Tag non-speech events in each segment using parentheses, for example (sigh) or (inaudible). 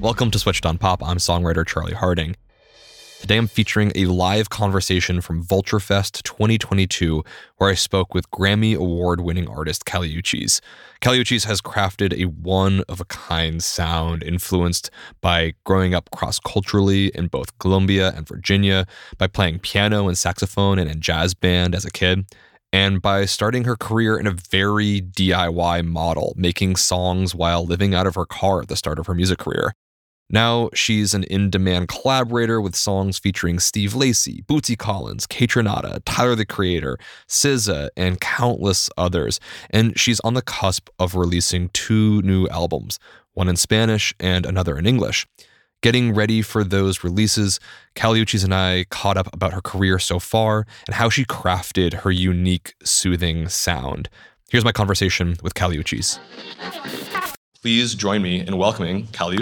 Welcome to Switched on Pop. I'm songwriter Charlie Harding. Today I'm featuring a live conversation from Vulturefest 2022, where I spoke with Grammy Award winning artist Kali Uchis. Kali Uchis has crafted a one of a kind sound influenced by growing up cross culturally in both Colombia and Virginia, by playing piano and saxophone and in a jazz band as a kid, and by starting her career in a very DIY model, making songs while living out of her car at the start of her music career. Now she's an in demand collaborator with songs featuring Steve Lacy, Bootsy Collins, Kaytranada, Tyler the Creator, SZA, and countless others. And she's on the cusp of releasing two new albums, one in Spanish and another in English. Getting ready for those releases, Kali Uchis and I caught up about her career so far and how she crafted her unique, soothing sound. Here's my conversation with Kali Uchis. Please join me in welcoming Kali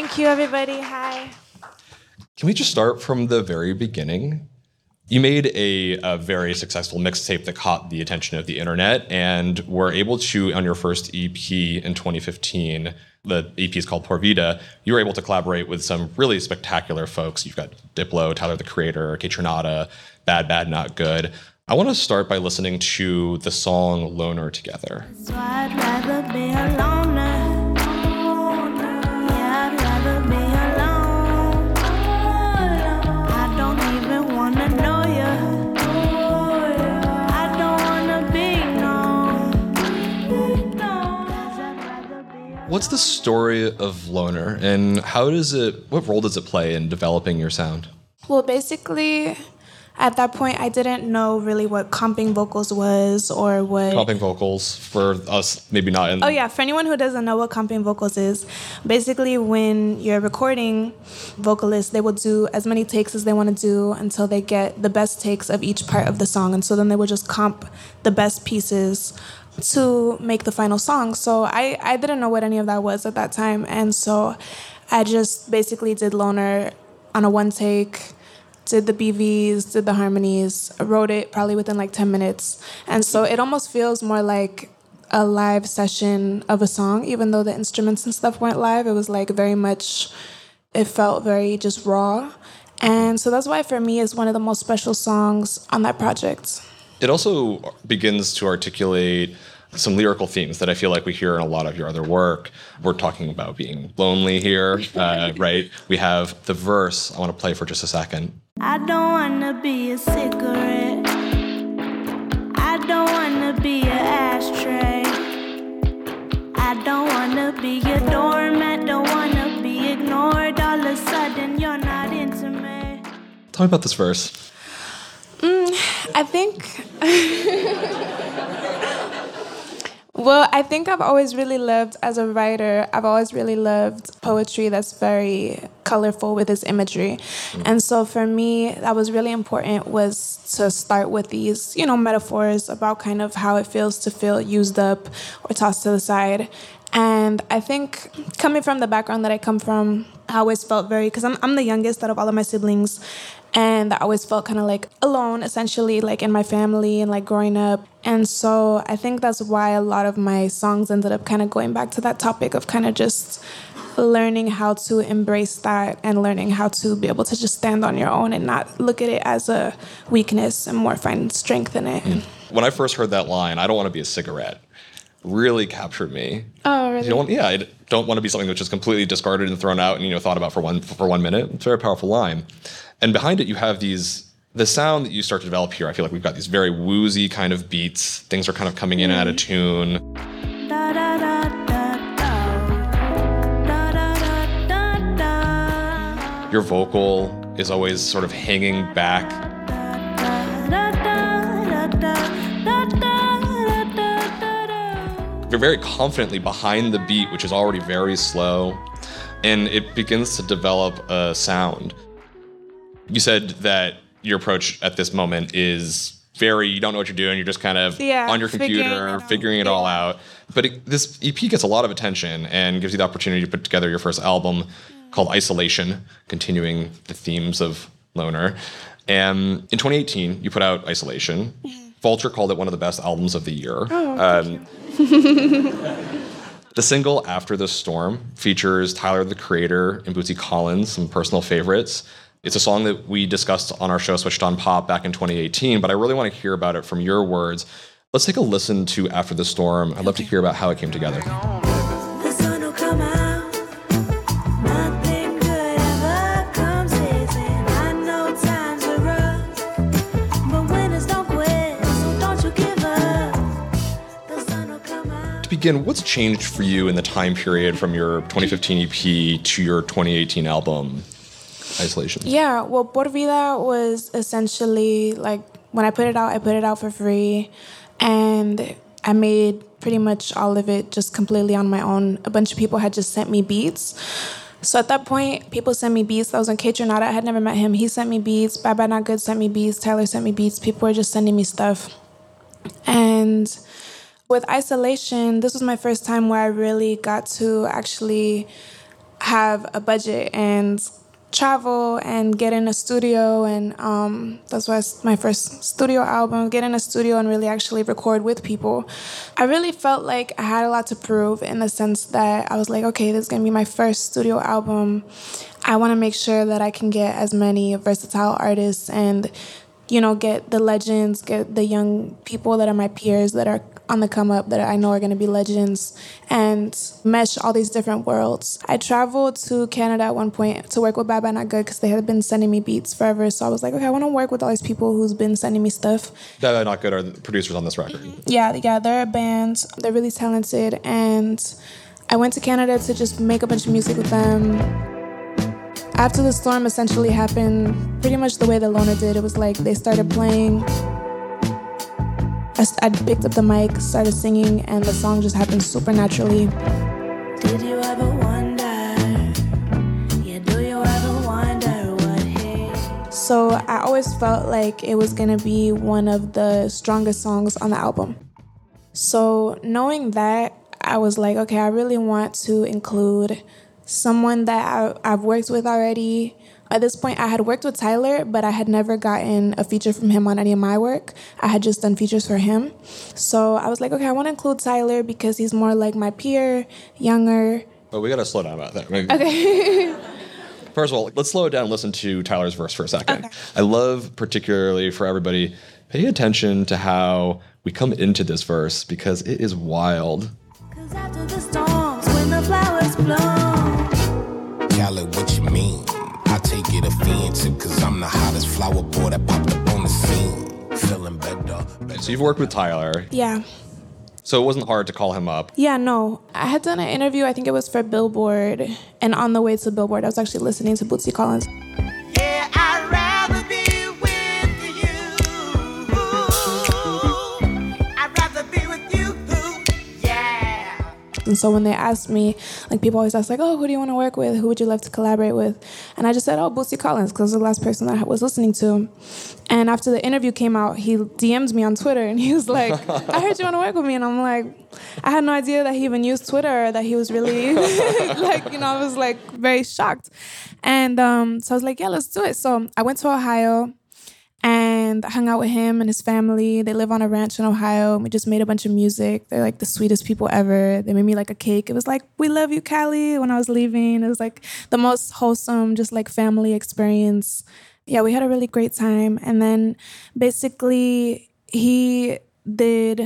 Thank you, everybody. Hi. Can we just start from the very beginning? You made a, a very successful mixtape that caught the attention of the internet and were able to, on your first EP in 2015, the EP is called Por Vida, you were able to collaborate with some really spectacular folks. You've got Diplo, Tyler the Creator, Kaytranada, Bad Bad Not Good. I want to start by listening to the song Loner together. So What's the story of Loner and how does it, what role does it play in developing your sound? Well, basically, at that point, I didn't know really what comping vocals was or what. Comping vocals for us, maybe not. In- oh, yeah. For anyone who doesn't know what comping vocals is, basically, when you're recording vocalists, they will do as many takes as they want to do until they get the best takes of each part of the song. And so then they will just comp the best pieces to make the final song. So I, I didn't know what any of that was at that time. And so I just basically did Loner on a one take, did the BVs, did the harmonies, wrote it probably within like 10 minutes. And so it almost feels more like a live session of a song, even though the instruments and stuff weren't live. It was like very much, it felt very just raw. And so that's why for me it's one of the most special songs on that project. It also begins to articulate some lyrical themes that I feel like we hear in a lot of your other work. We're talking about being lonely here, (laughs) uh, right? We have the verse I want to play for just a second. I don't want to be a cigarette. I don't want to be an ashtray. I don't want to be a doormat. Don't want to be ignored. All of a sudden, you're not into me. Tell me about this verse. Mm, I think. (laughs) well, I think I've always really loved, as a writer, I've always really loved poetry that's very colorful with its imagery. Mm. And so for me, that was really important was to start with these, you know, metaphors about kind of how it feels to feel used up or tossed to the side. And I think coming from the background that I come from, I always felt very because I'm I'm the youngest out of all of my siblings, and I always felt kind of like alone, essentially, like in my family and like growing up. And so I think that's why a lot of my songs ended up kind of going back to that topic of kind of just learning how to embrace that and learning how to be able to just stand on your own and not look at it as a weakness and more find strength in it. Mm. When I first heard that line, I don't want to be a cigarette, really captured me. Oh, really? You don't yeah, I don't want to be something that's just completely discarded and thrown out and you know thought about for one for one minute. It's a very powerful line, and behind it you have these the sound that you start to develop here. I feel like we've got these very woozy kind of beats. Things are kind of coming in out of tune. Your vocal is always sort of hanging back. You're very confidently behind the beat, which is already very slow, and it begins to develop a sound. You said that your approach at this moment is very you don't know what you're doing you're just kind of yeah, on your computer figuring it, figuring it all out but it, this ep gets a lot of attention and gives you the opportunity to put together your first album called Isolation, continuing the themes of Loner. And in 2018, you put out Isolation. (laughs) Vulture called it one of the best albums of the year. Oh, um, (laughs) the single After the Storm features Tyler the Creator and Bootsy Collins, some personal favorites. It's a song that we discussed on our show Switched on Pop back in 2018, but I really want to hear about it from your words. Let's take a listen to After the Storm. I'd love to hear about how it came together. To begin, what's changed for you in the time period from your 2015 EP to your 2018 album, Isolation? Yeah, well, Por Vida was essentially like when I put it out, I put it out for free. And I made pretty much all of it just completely on my own. A bunch of people had just sent me beats. So at that point, people sent me beats. That was on Kaytranada. I had never met him. He sent me beats. Bad Bad Not Good sent me beats. Tyler sent me beats. People were just sending me stuff. And with isolation, this was my first time where I really got to actually have a budget and travel and get in a studio and um, that's why it's my first studio album get in a studio and really actually record with people. I really felt like i had a lot to prove in the sense that i was like okay this is going to be my first studio album. I want to make sure that i can get as many versatile artists and you know get the legends get the young people that are my peers that are on the come up that I know are going to be legends and mesh all these different worlds. I traveled to Canada at one point to work with Bad Bad Not Good because they had been sending me beats forever. So I was like, okay, I want to work with all these people who's been sending me stuff. Bad Bad Not Good are the producers on this record. Mm-hmm. Yeah, yeah, they're a band. They're really talented. And I went to Canada to just make a bunch of music with them. After the storm essentially happened, pretty much the way that Loner did, it was like they started playing I, I picked up the mic, started singing, and the song just happened super naturally. Did you ever wonder? Yeah, do you ever wonder what hit? So I always felt like it was gonna be one of the strongest songs on the album. So knowing that, I was like, okay, I really want to include someone that I, I've worked with already at this point, I had worked with Tyler, but I had never gotten a feature from him on any of my work. I had just done features for him. So I was like, okay, I want to include Tyler because he's more like my peer, younger. But we got to slow down about that. Okay. (laughs) First of all, let's slow it down and listen to Tyler's verse for a second. Okay. I love, particularly for everybody, pay attention to how we come into this verse because it is wild. Kali, what you mean? I take it offensive, cause I'm the hottest flower boy that popped up on the scene. Feeling better, better. So you've worked with Tyler. Yeah. So it wasn't hard to call him up. Yeah, no. I had done an interview, I think it was for Billboard. And on the way to Billboard, I was actually listening to Bootsy Collins. And so when they asked me, like people always ask, like, oh, who do you want to work with? Who would you love to collaborate with? And I just said, oh, Bootsy Collins, because the last person that I was listening to. And after the interview came out, he DM'd me on Twitter and he was like, (laughs) I heard you want to work with me. And I'm like, I had no idea that he even used Twitter or that he was really (laughs) like, you know, I was like very shocked. And um, so I was like, yeah, let's do it. So I went to Ohio and I hung out with him and his family. They live on a ranch in Ohio. We just made a bunch of music. They're like the sweetest people ever. They made me like a cake. It was like, we love you, Kali, when I was leaving. It was like the most wholesome, just like family experience. Yeah, we had a really great time. And then basically, he did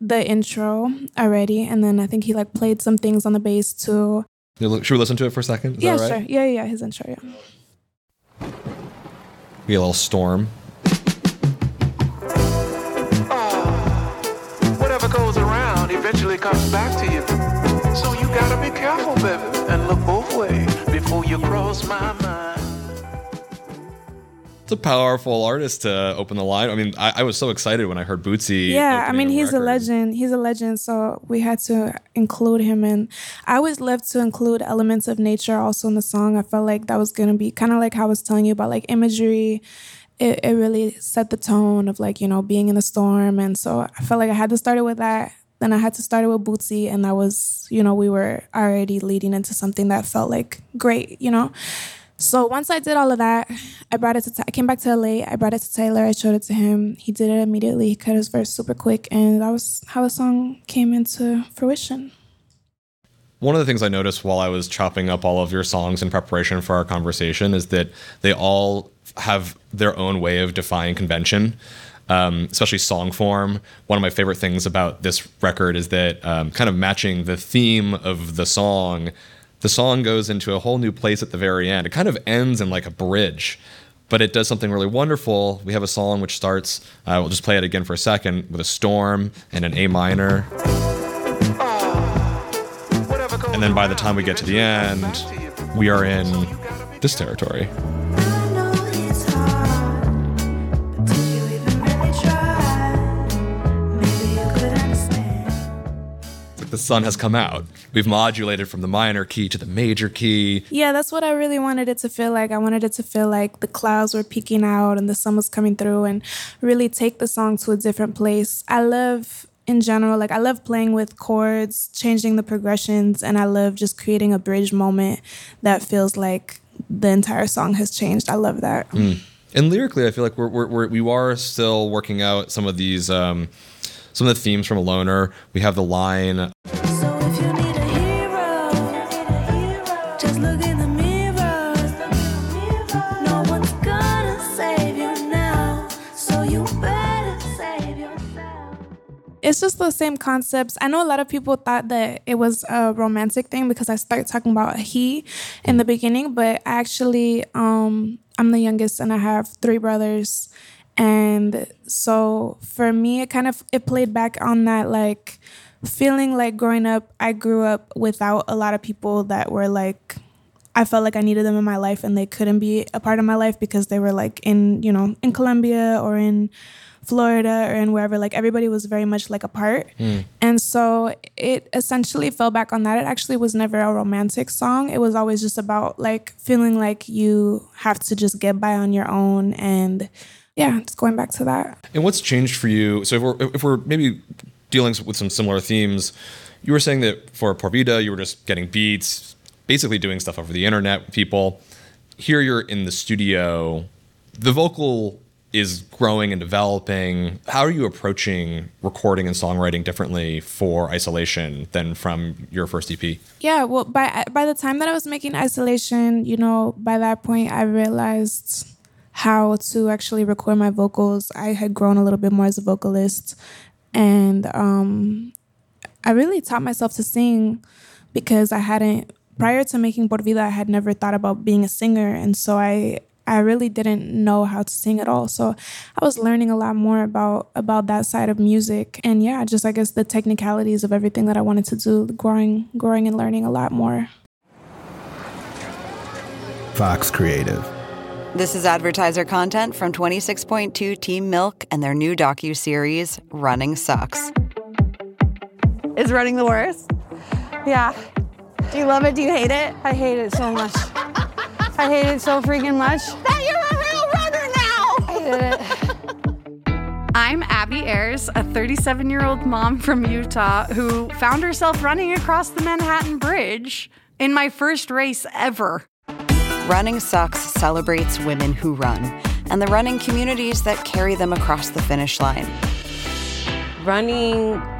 the intro already. And then I think he like played some things on the bass too. Should we listen to it for a second? Is yeah, right? sure. Yeah, yeah, his intro, yeah. Be a little storm. Comes back to you. So you gotta be careful, baby, and look both ways before you cross my mind. It's a powerful artist to open the line. I mean, I, I was so excited when I heard Bootsy. Yeah, I mean, he's record. a legend. He's a legend. So we had to include him And I always love to include elements of nature also in the song. I felt like that was gonna be kind of like how I was telling you about like imagery it, it really set the tone of like you know being in the storm and so i felt like i had to start it with that then I had to start it with Bootsy, and that was, you know, we were already leading into something that felt like great, you know. So once I did all of that, I brought it to. I came back to LA. I brought it to Taylor. I showed it to him. He did it immediately. He cut his verse super quick, and that was how the song came into fruition. One of the things I noticed while I was chopping up all of your songs in preparation for our conversation is that they all have their own way of defying convention um, especially song form. One of my favorite things about this record is that um, kind of matching the theme of the song, the song goes into a whole new place at the very end. It kind of ends in like a bridge. But it does something really wonderful. We have a song which starts, uh, we'll just play it again for a second, with a storm and an A minor. And then by the time we get to the end, we are in this territory. The sun has come out. We've modulated from the minor key to the major key. Yeah, that's what I really wanted it to feel like. I wanted it to feel like the clouds were peeking out and the sun was coming through and really take the song to a different place. I love in general like i love playing with chords changing the progressions and i love just creating a bridge moment that feels like the entire song has changed i love that mm. and lyrically i feel like we're, we're, we're we are still working out some of these um, some of the themes from a loner. We have the line. Just the same concepts. I know a lot of people thought that it was a romantic thing because I started talking about he in the beginning, but actually, um, I'm the youngest and I have three brothers and so for me it kind of it played back on that like feeling like growing up i grew up without a lot of people that were like i felt like i needed them in my life and they couldn't be a part of my life because they were like in you know in colombia or in florida or in wherever like everybody was very much like apart mm. and so it essentially fell back on that it actually was never a romantic song it was always just about like feeling like you have to just get by on your own and yeah, just going back to that. And what's changed for you? So if we're if we're maybe dealing with some similar themes, you were saying that for Por Vida, you were just getting beats, basically doing stuff over the internet with people. Here you're in the studio. The vocal is growing and developing. How are you approaching recording and songwriting differently for Isolation than from your first EP? Yeah, well, by by the time that I was making Isolation, you know, by that point I realized how to actually record my vocals. I had grown a little bit more as a vocalist, and um, I really taught myself to sing because I hadn't prior to making Por Vida, I had never thought about being a singer, and so I I really didn't know how to sing at all. So I was learning a lot more about about that side of music, and yeah, just I guess the technicalities of everything that I wanted to do, growing growing and learning a lot more. Fox Creative. This is advertiser content from 26.2 Team Milk and their new docu series Running Sucks. Is running the worst? Yeah. Do you love it? Do you hate it? I hate it so much. I hate it so freaking much. That you're a real runner now. I hate it. (laughs) I'm Abby Ayers, a 37 year old mom from Utah who found herself running across the Manhattan Bridge in my first race ever. Running Sucks celebrates women who run and the running communities that carry them across the finish line. Running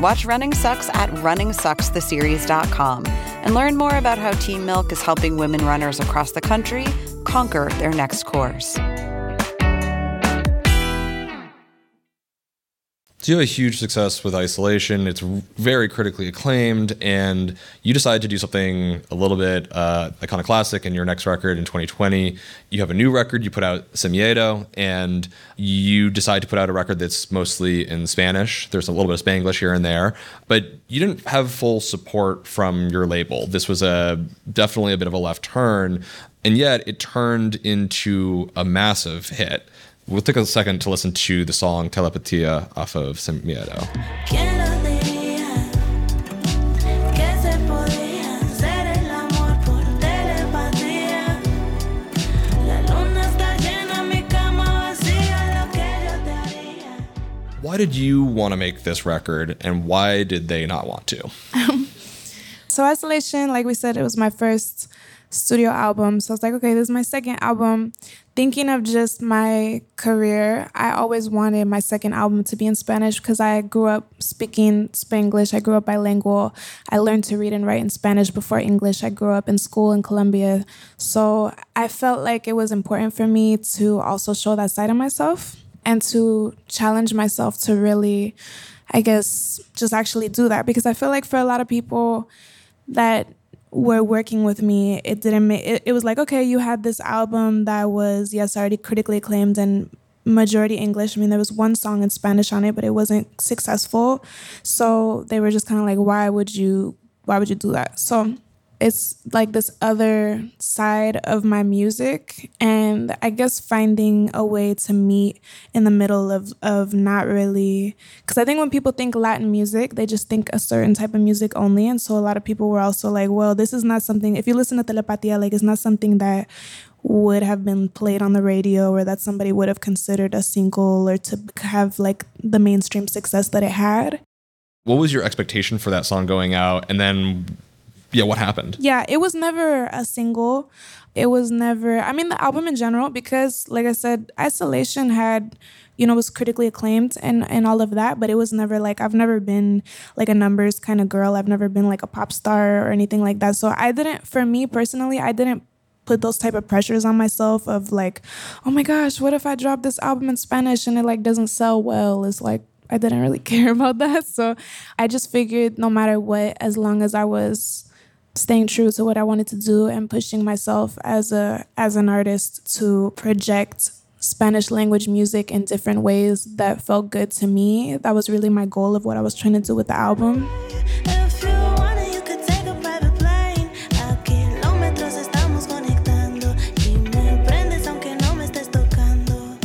Watch Running Sucks at runningsuckstheseries.com and learn more about how Team Milk is helping women runners across the country conquer their next course. Have a huge success with Isolation. It's very critically acclaimed, and you decide to do something a little bit uh, iconoclastic in your next record in 2020. You have a new record. You put out Sin Miedo, and you decide to put out a record that's mostly in Spanish. There's a little bit of Spanglish here and there, but you didn't have full support from your label. This was a definitely a bit of a left turn, and yet it turned into a massive hit. We'll take a second to listen to the song Telepatia off of Sin Miedo. ¿Quién lo diría? Que se podía hacer el amor por telepatía. La luna está llena, mi cama vacía, lo que yo te haría. Why did you want to make this record, and why did they not want to? (laughs) So Isolation, like we said, it was my first studio album. So I was like, okay, this is my second album. Thinking of just my career, I always wanted my second album to be in Spanish because I grew up speaking Spanglish. I grew up bilingual. I learned to read and write in Spanish before English. I grew up in school in Colombia. So I felt like it was important for me to also show that side of myself and to challenge myself to really, I guess, just actually do that because I feel like for a lot of people that were working with me, it didn't make it, it was like, okay, you had this album that was, yes, already critically acclaimed and majority English. I mean, there was one song in Spanish on it, but it wasn't successful. So they were just kind of like, why would you why would you do that? So it's like this other side of my music and i guess finding a way to meet in the middle of of not really because i think when people think latin music they just think a certain type of music only. And so a lot of people were also like well this is not something if you listen to telepatia like it's not something that would have been played on the radio or that somebody would have considered a single or to have like the mainstream success that it had. What was your expectation for that song going out, and then, yeah, what happened? Yeah, it was never a single. It was never, I mean, the album in general, because like I said, Isolation had, you know, was critically acclaimed and, and all of that, but it was never like, I've never been like a numbers kind of girl. I've never been like a pop star or anything like that. So I didn't, for me personally, I didn't put those type of pressures on myself of like, oh my gosh, what if I drop this album in Spanish and it like doesn't sell well? It's like, I didn't really (laughs) care about that. So I just figured no matter what, as long as I was staying true to what I wanted to do and pushing myself as a as an artist to project Spanish language music in different ways that felt good to me. That was really my goal of what I was trying to do with the album. If you want it, you could take a private plane. A kilómetros estamos conectando. Y me prendes aunque no me estés tocando.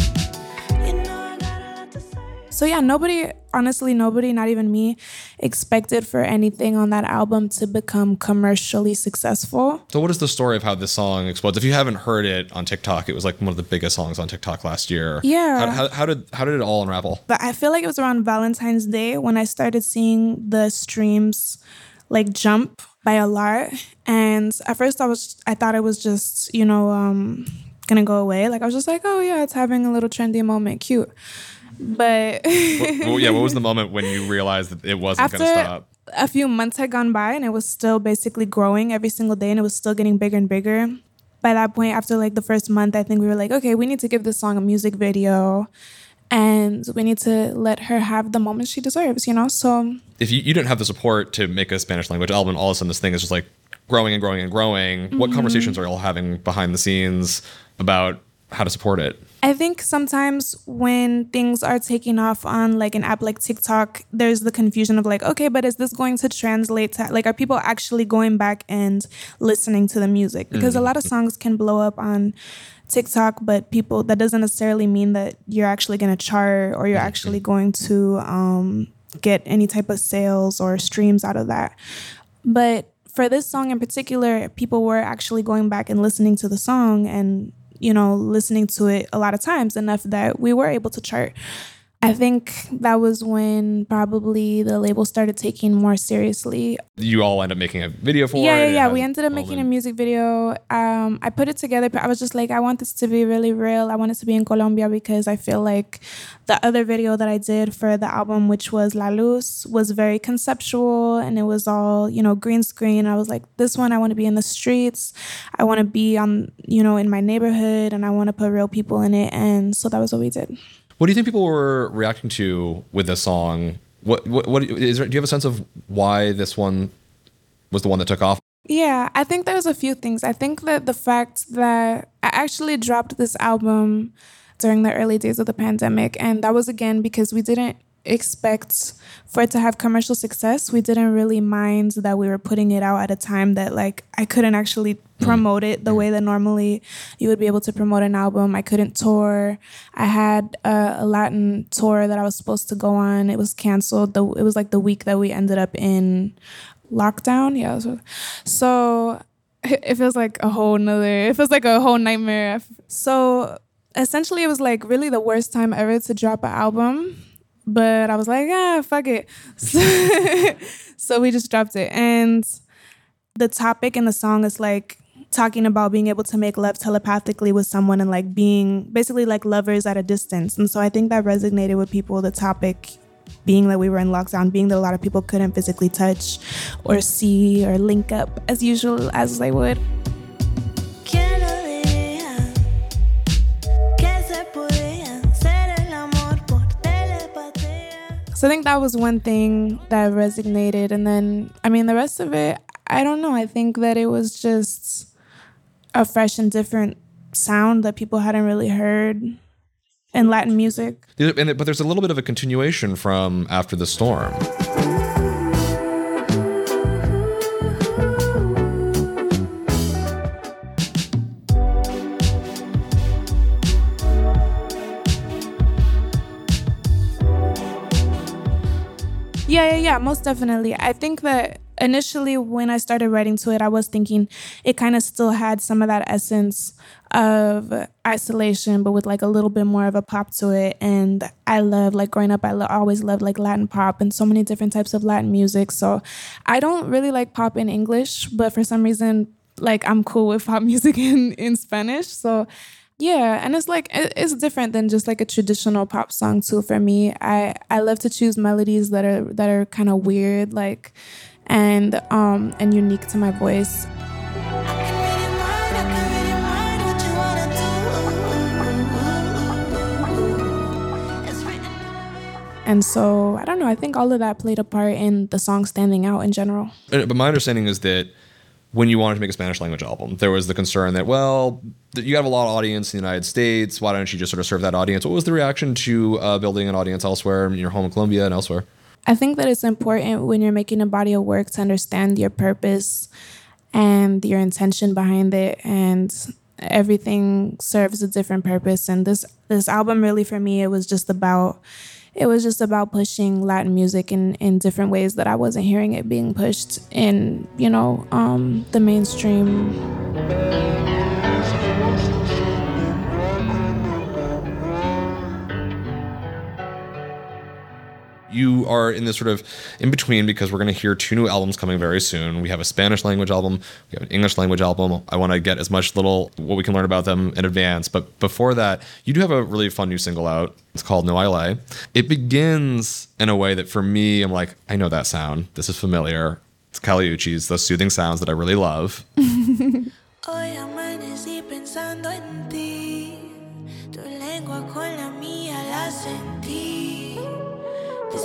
You know I got a lot to say. So yeah, nobody, honestly, nobody, not even me, expected for anything on that album to become commercially successful. So, what is the story of how this song explodes? If you haven't heard it on TikTok, it was like one of the biggest songs on TikTok last year. Yeah. How, how, how did how did it all unravel? But I feel like it was around Valentine's Day when I started seeing the streams like jump by a lot. And at first I was I thought it was just, you know, um gonna go away. Like I was just like, oh yeah, it's having a little trendy moment, cute. But What- (laughs) well, yeah, what was the moment when you realized that it wasn't going to stop? a few months had gone by and it was still basically growing every single day and it was still getting bigger and bigger. By that point, after like the first month, I think we were like, okay, we need to give this song a music video and we need to let her have the moment she deserves, you know? So If you, you didn't have the support to make a Spanish language album, all of a sudden this thing is just like growing and growing and growing. What Mhm. conversations are y'all having behind the scenes about how to support it? I think sometimes when things are taking off on like an app like TikTok, there's the confusion of like, okay, but is this going to translate to like, are people actually going back and listening to the music? Because a lot of songs can blow up on TikTok, but people, that doesn't necessarily mean that you're actually going to chart or you're actually going to um, get any type of sales or streams out of that. But for this song in particular, people were actually going back and listening to the song and, you know, listening to it a lot of times enough that we were able to chart. I think that was when probably the label started taking more seriously. You all end up making a video for yeah, it. yeah, yeah. We ended up making a music video. Um, I put it together, but I was just like, I want this to be really real. I want it to be in Colombia because I feel like the other video that I did for the album, which was La Luz, was very conceptual and it was all, you know, green screen. I was like, this one, I want to be in the streets. I want to be on, you know, in my neighborhood and I want to put real people in it. And so that was what we did. What do you think people were reacting to with this song? What what, what is there, do you have a sense of why this one was the one that took off? Yeah, I think there's a few things. I think that the fact that I actually dropped this album during the early days of the pandemic, and that was again because we didn't expect for it to have commercial success. We didn't really mind that we were putting it out at a time that like I couldn't actually mm. promote it the way that normally you would be able to promote an album. I couldn't tour. I had a, a Latin tour that I was supposed to go on. It was canceled. The, it was like the week that we ended up in lockdown. Yeah. So, so it (laughs) it feels like a whole nother, it feels like a whole nightmare. So essentially it was like really the worst time ever to drop an album. But I was like, ah, fuck it. (laughs) so we just dropped it. And the topic in the song is like talking about being able to make love telepathically with someone and like being basically like lovers at a distance. And so I think that resonated with people, the topic being that we were in lockdown, being that a lot of people couldn't physically touch or see or link up as usual as they would. So I think that was one thing that resonated. And then, I mean, the rest of it, I don't know. I think that it was just a fresh and different sound that people hadn't really heard in Latin music. But there's a little bit of a continuation from After the Storm. Yeah, most definitely. I think that initially when I started writing to it, I was thinking it kind of still had some of that essence of isolation, but with like a little bit more of a pop to it. And I love, like growing up, I lo- always loved like Latin pop and so many different types of Latin music. So I don't really like pop in English, but for some reason, like I'm cool with pop (laughs) music in, in Spanish. So yeah, and it's like it's different than just like a traditional pop song too. For me, I I love to choose melodies that are that are kind of weird, like and um and unique to my voice. And so I don't know. I think all of that played a part in the song standing out in general. But my understanding is that when you wanted to make a Spanish language album, there was the concern that, well, you have a lot of audience in the United States. Why don't you just sort of serve that audience? What was the reaction to uh, building an audience elsewhere, in your home in Colombia and elsewhere? I think that it's important when you're making a body of work to understand your purpose and your intention behind it and everything serves a different purpose and this this album really for me it was just about it was just about pushing Latin music in, in different ways that I wasn't hearing it being pushed in, you know, um, the mainstream. You are in this sort of in between because we're going to hear two new albums coming very soon. We have a Spanish language album, we have an English language album. I want to get as much little what we can learn about them in advance. But before that, you do have a really fun new single out. It's called No I. It begins in a way that for me, I'm like, I know that sound. This is familiar. It's Kali Uchis's, those soothing sounds that I really love. (laughs) Hoy amanecí pensando en ti. Tu lengua con la mía la sentí.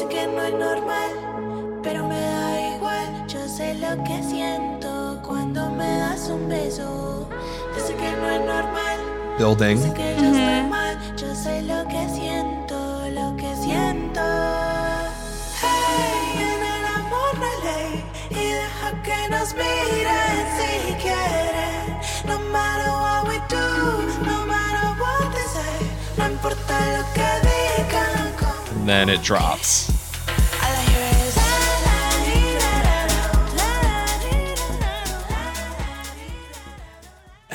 Dice que no es normal, pero me da igual. Yo sé lo que siento cuando beso. Dice que no es normal. Building. Dice que yo estoy mal. Yo sé lo que siento, lo que siento. Hey, en el amor no hay ley. Y deja que nos miren si quieren. No matter what we do, no matter what they say. No importa lo que digan. And then it drops.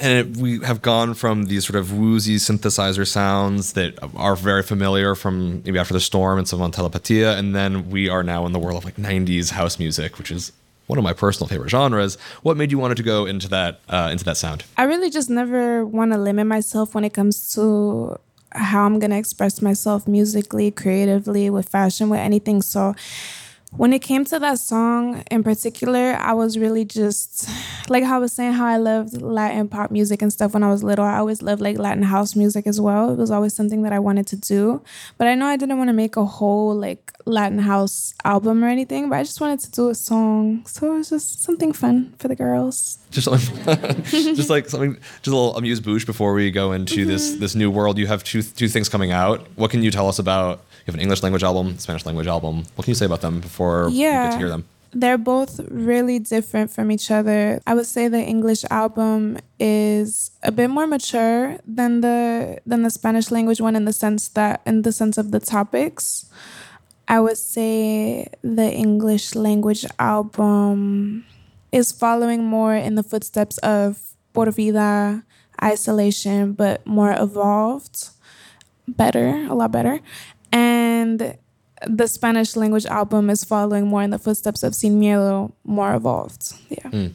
And it, we have gone from these sort of woozy synthesizer sounds that are very familiar from maybe after the storm and some on telepatia and then we are now in the world of like 90s house music which is one of my personal favorite genres what made you want to go into that uh, into that sound I really just never want to limit myself when it comes to how I'm going to express myself musically, creatively, with fashion, with anything. So when it came to that song in particular, I was really just like how I was saying how I loved Latin pop music and stuff when I was little. I always loved like Latin house music as well. It was always something that I wanted to do. But I know I didn't want to make a whole like Latin house album or anything, but I just wanted to do a song. So it was just something fun for the girls. just (laughs) just like something just a little amuse bouche before we go into this mm-hmm. this new world you have two two things coming out what can you tell us about you have an english language album spanish language album what can you say about them before we get to hear them They're both really different from each other. I would say the English album is a bit more mature than the than the Spanish language one in the sense that in the sense of the topics. I would say the English language album is following more in the footsteps of Por Vida, Isolation, but more evolved, better, a lot better. And the Spanish language album is following more in the footsteps of Sin Miedo, more evolved. Yeah. Hmm.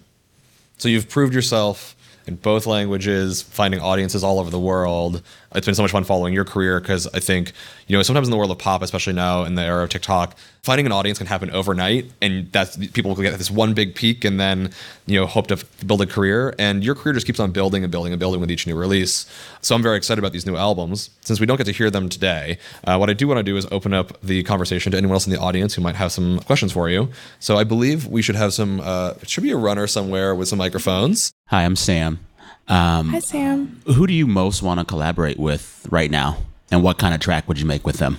So you've proved yourself in both languages, finding audiences all over the world. It's been so much fun following your career because I think, you know, sometimes in the world of pop, especially now in the era of TikTok, finding an audience can happen overnight and that's people will get this one big peak and then, you know, hope to build a career. And your career just keeps on building and building and building with each new release. So I'm very excited about these new albums. Since we don't get to hear them today, uh, what I do want to do is open up the conversation to anyone else in the audience who might have some questions for you. So I believe we should have some, uh, it should be a runner somewhere with some microphones. Hi, I'm Sam. Um, Hi, Sam. who do you most want to collaborate with right now? And what kind of track would you make with them?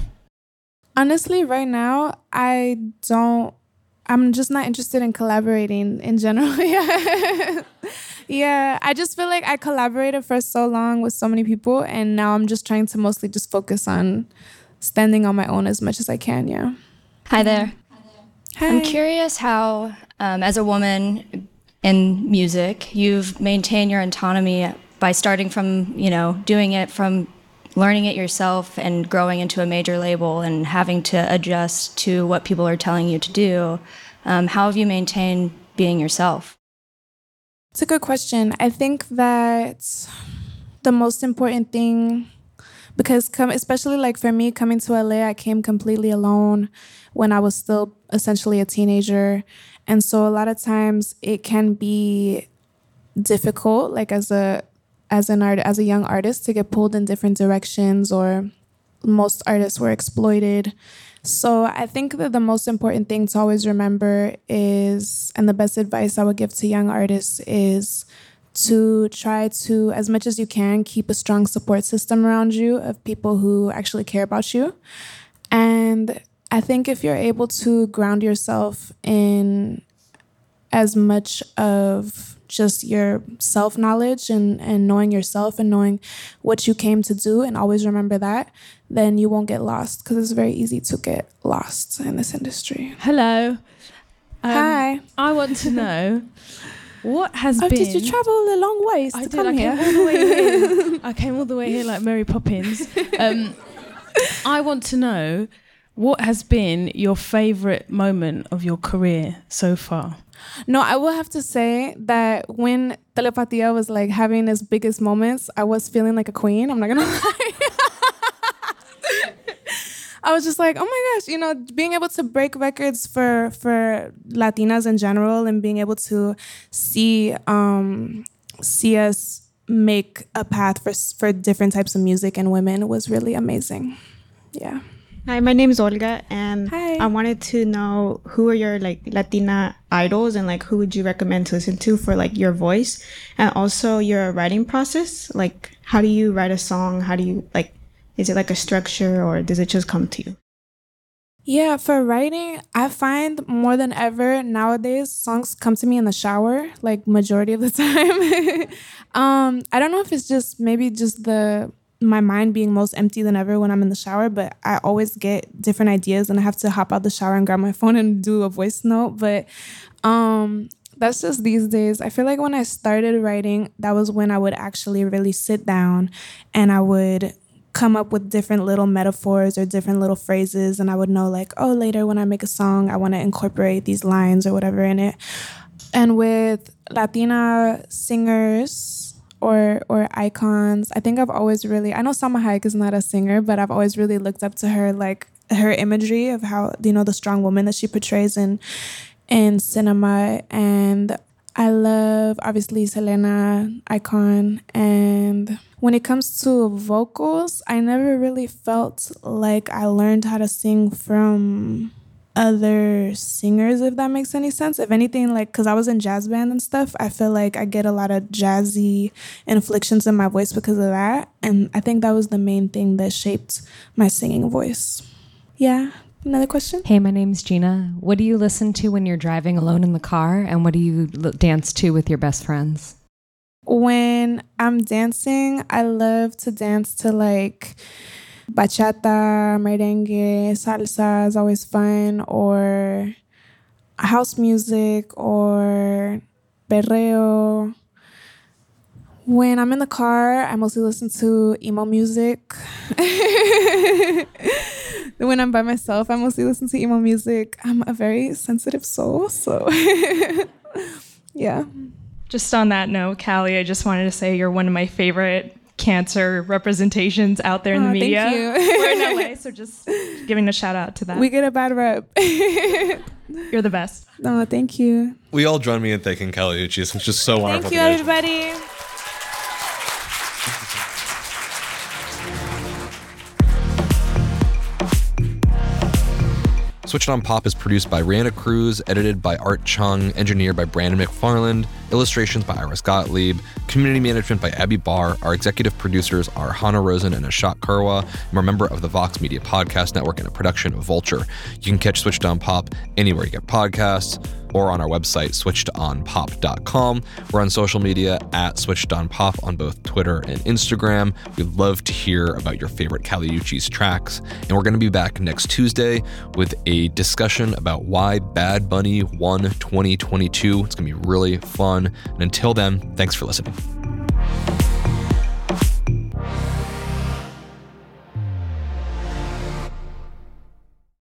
Honestly, right now, I don't, I'm just not interested in collaborating in general. yeah. (laughs) yeah. I just feel like I collaborated for so long with so many people, and now I'm just trying to mostly just focus on standing on my own as much as I can. Yeah. Hi there. Hi. I'm curious how, um, as a woman in music, you've maintained your autonomy by starting from, you know, doing it from learning it yourself and growing into a major label and having to adjust to what people are telling you to do. Um, how have you maintained being yourself? It's a good question. I think that the most important thing, because come, especially like for me coming to LA, I came completely alone when I was still essentially a teenager, and so a lot of times it can be difficult, like as a as an art as a young artist, to get pulled in different directions, or most artists were exploited. So I think that the most important thing to always remember is, and the best advice I would give to young artists is to try to, as much as you can, keep a strong support system around you of people who actually care about you. And I think if you're able to ground yourself in as much of just your self knowledge and, and knowing yourself and knowing what you came to do and always remember that, then you won't get lost because it's very easy to get lost in this industry. Hello. Um, Hi. I want to know what has been. Oh, been. did you travel a long ways I to did. come I here? came all the way here. (laughs) I came all the way here like Mary Poppins. Um, (laughs) I want to know what has been your favorite moment of your career so far. No, I will have to say that when Telepatia was like having its biggest moments, I was feeling like a queen. I'm not gonna (laughs) lie. I was just like, oh my gosh, you know, being able to break records for for Latinas in general and being able to see um see us make a path for for different types of music and women was really amazing. Yeah. Hi, my name is Olga, and I wanted to know who are your like Latina idols, and like who would you recommend to listen to for like your voice, and also your writing process. Like, how do you write a song? How do you like? Is it like a structure, or does it just come to you? Yeah, for writing, I find more than ever nowadays songs come to me in the shower, like majority of the (laughs) time. um, I don't know if it's just maybe just the my mind being most empty than ever when I'm in the shower, but I always get different ideas and I have to hop out the shower and grab my (laughs) phone and do a voice note. But um that's just these days. I feel like when I started writing, that was when I would actually really sit down and I would come up with different little metaphors or different little phrases and I would know like, oh, later when I make a song, I want to incorporate these lines or whatever in it. And with Latina singers, or or icons. I think I've always really I know Salma Hayek is not a singer, but I've always really looked up to her like her imagery of how you know the strong woman that she portrays in in cinema and I love obviously Selena icon and when it comes to vocals, I never really felt like I learned how to sing from other singers if that makes any sense. If anything like because i was in jazz band and stuff i feel like i get a lot of jazzy inflections in my voice because of that. And i think that was the main thing that shaped my singing voice. Yeah. Another question? Hey, my name's Gina. What do you listen to when you're driving alone in the car, and what do you l- dance to with your best friends? when i'm dancing i love to dance to like bachata merengue salsa is always fun or house music or perreo. When i'm in the car i mostly listen to emo music. (laughs) When i'm by myself i mostly listen to emo music. I'm a very sensitive soul so (laughs) yeah. Just on that note, Kali, I just wanted to say you're one of my favorite cancer representations out there in Aw, the oh, thank media. you. (laughs) We're in LA, so just (laughs) giving a shout out to that. we get a bad rep (laughs) You're the best. no thank you We all join me in thanking Kali Uchis. It's just so wonderful. thank you to meet everybody Switched on Pop is produced by Reanna Cruz, edited by Art Chung, engineered by Brandon McFarland, illustrations by Iris Gottlieb, community management by Abby Barr. Our executive producers are Hannah Rosen and Ashok Kurwa. I'm a member of the Vox Media Podcast Network and a production of Vulture. You can catch Switched on Pop anywhere you get podcasts or on our website, switchedonpop.com. We're on social media at Switched On Pop on both Twitter and Instagram. We'd love to hear about your favorite Kali Uchis's tracks. And we're going to be back next Tuesday with a discussion about why Bad Bunny won 2022. It's going to be really fun. And until then, thanks for listening.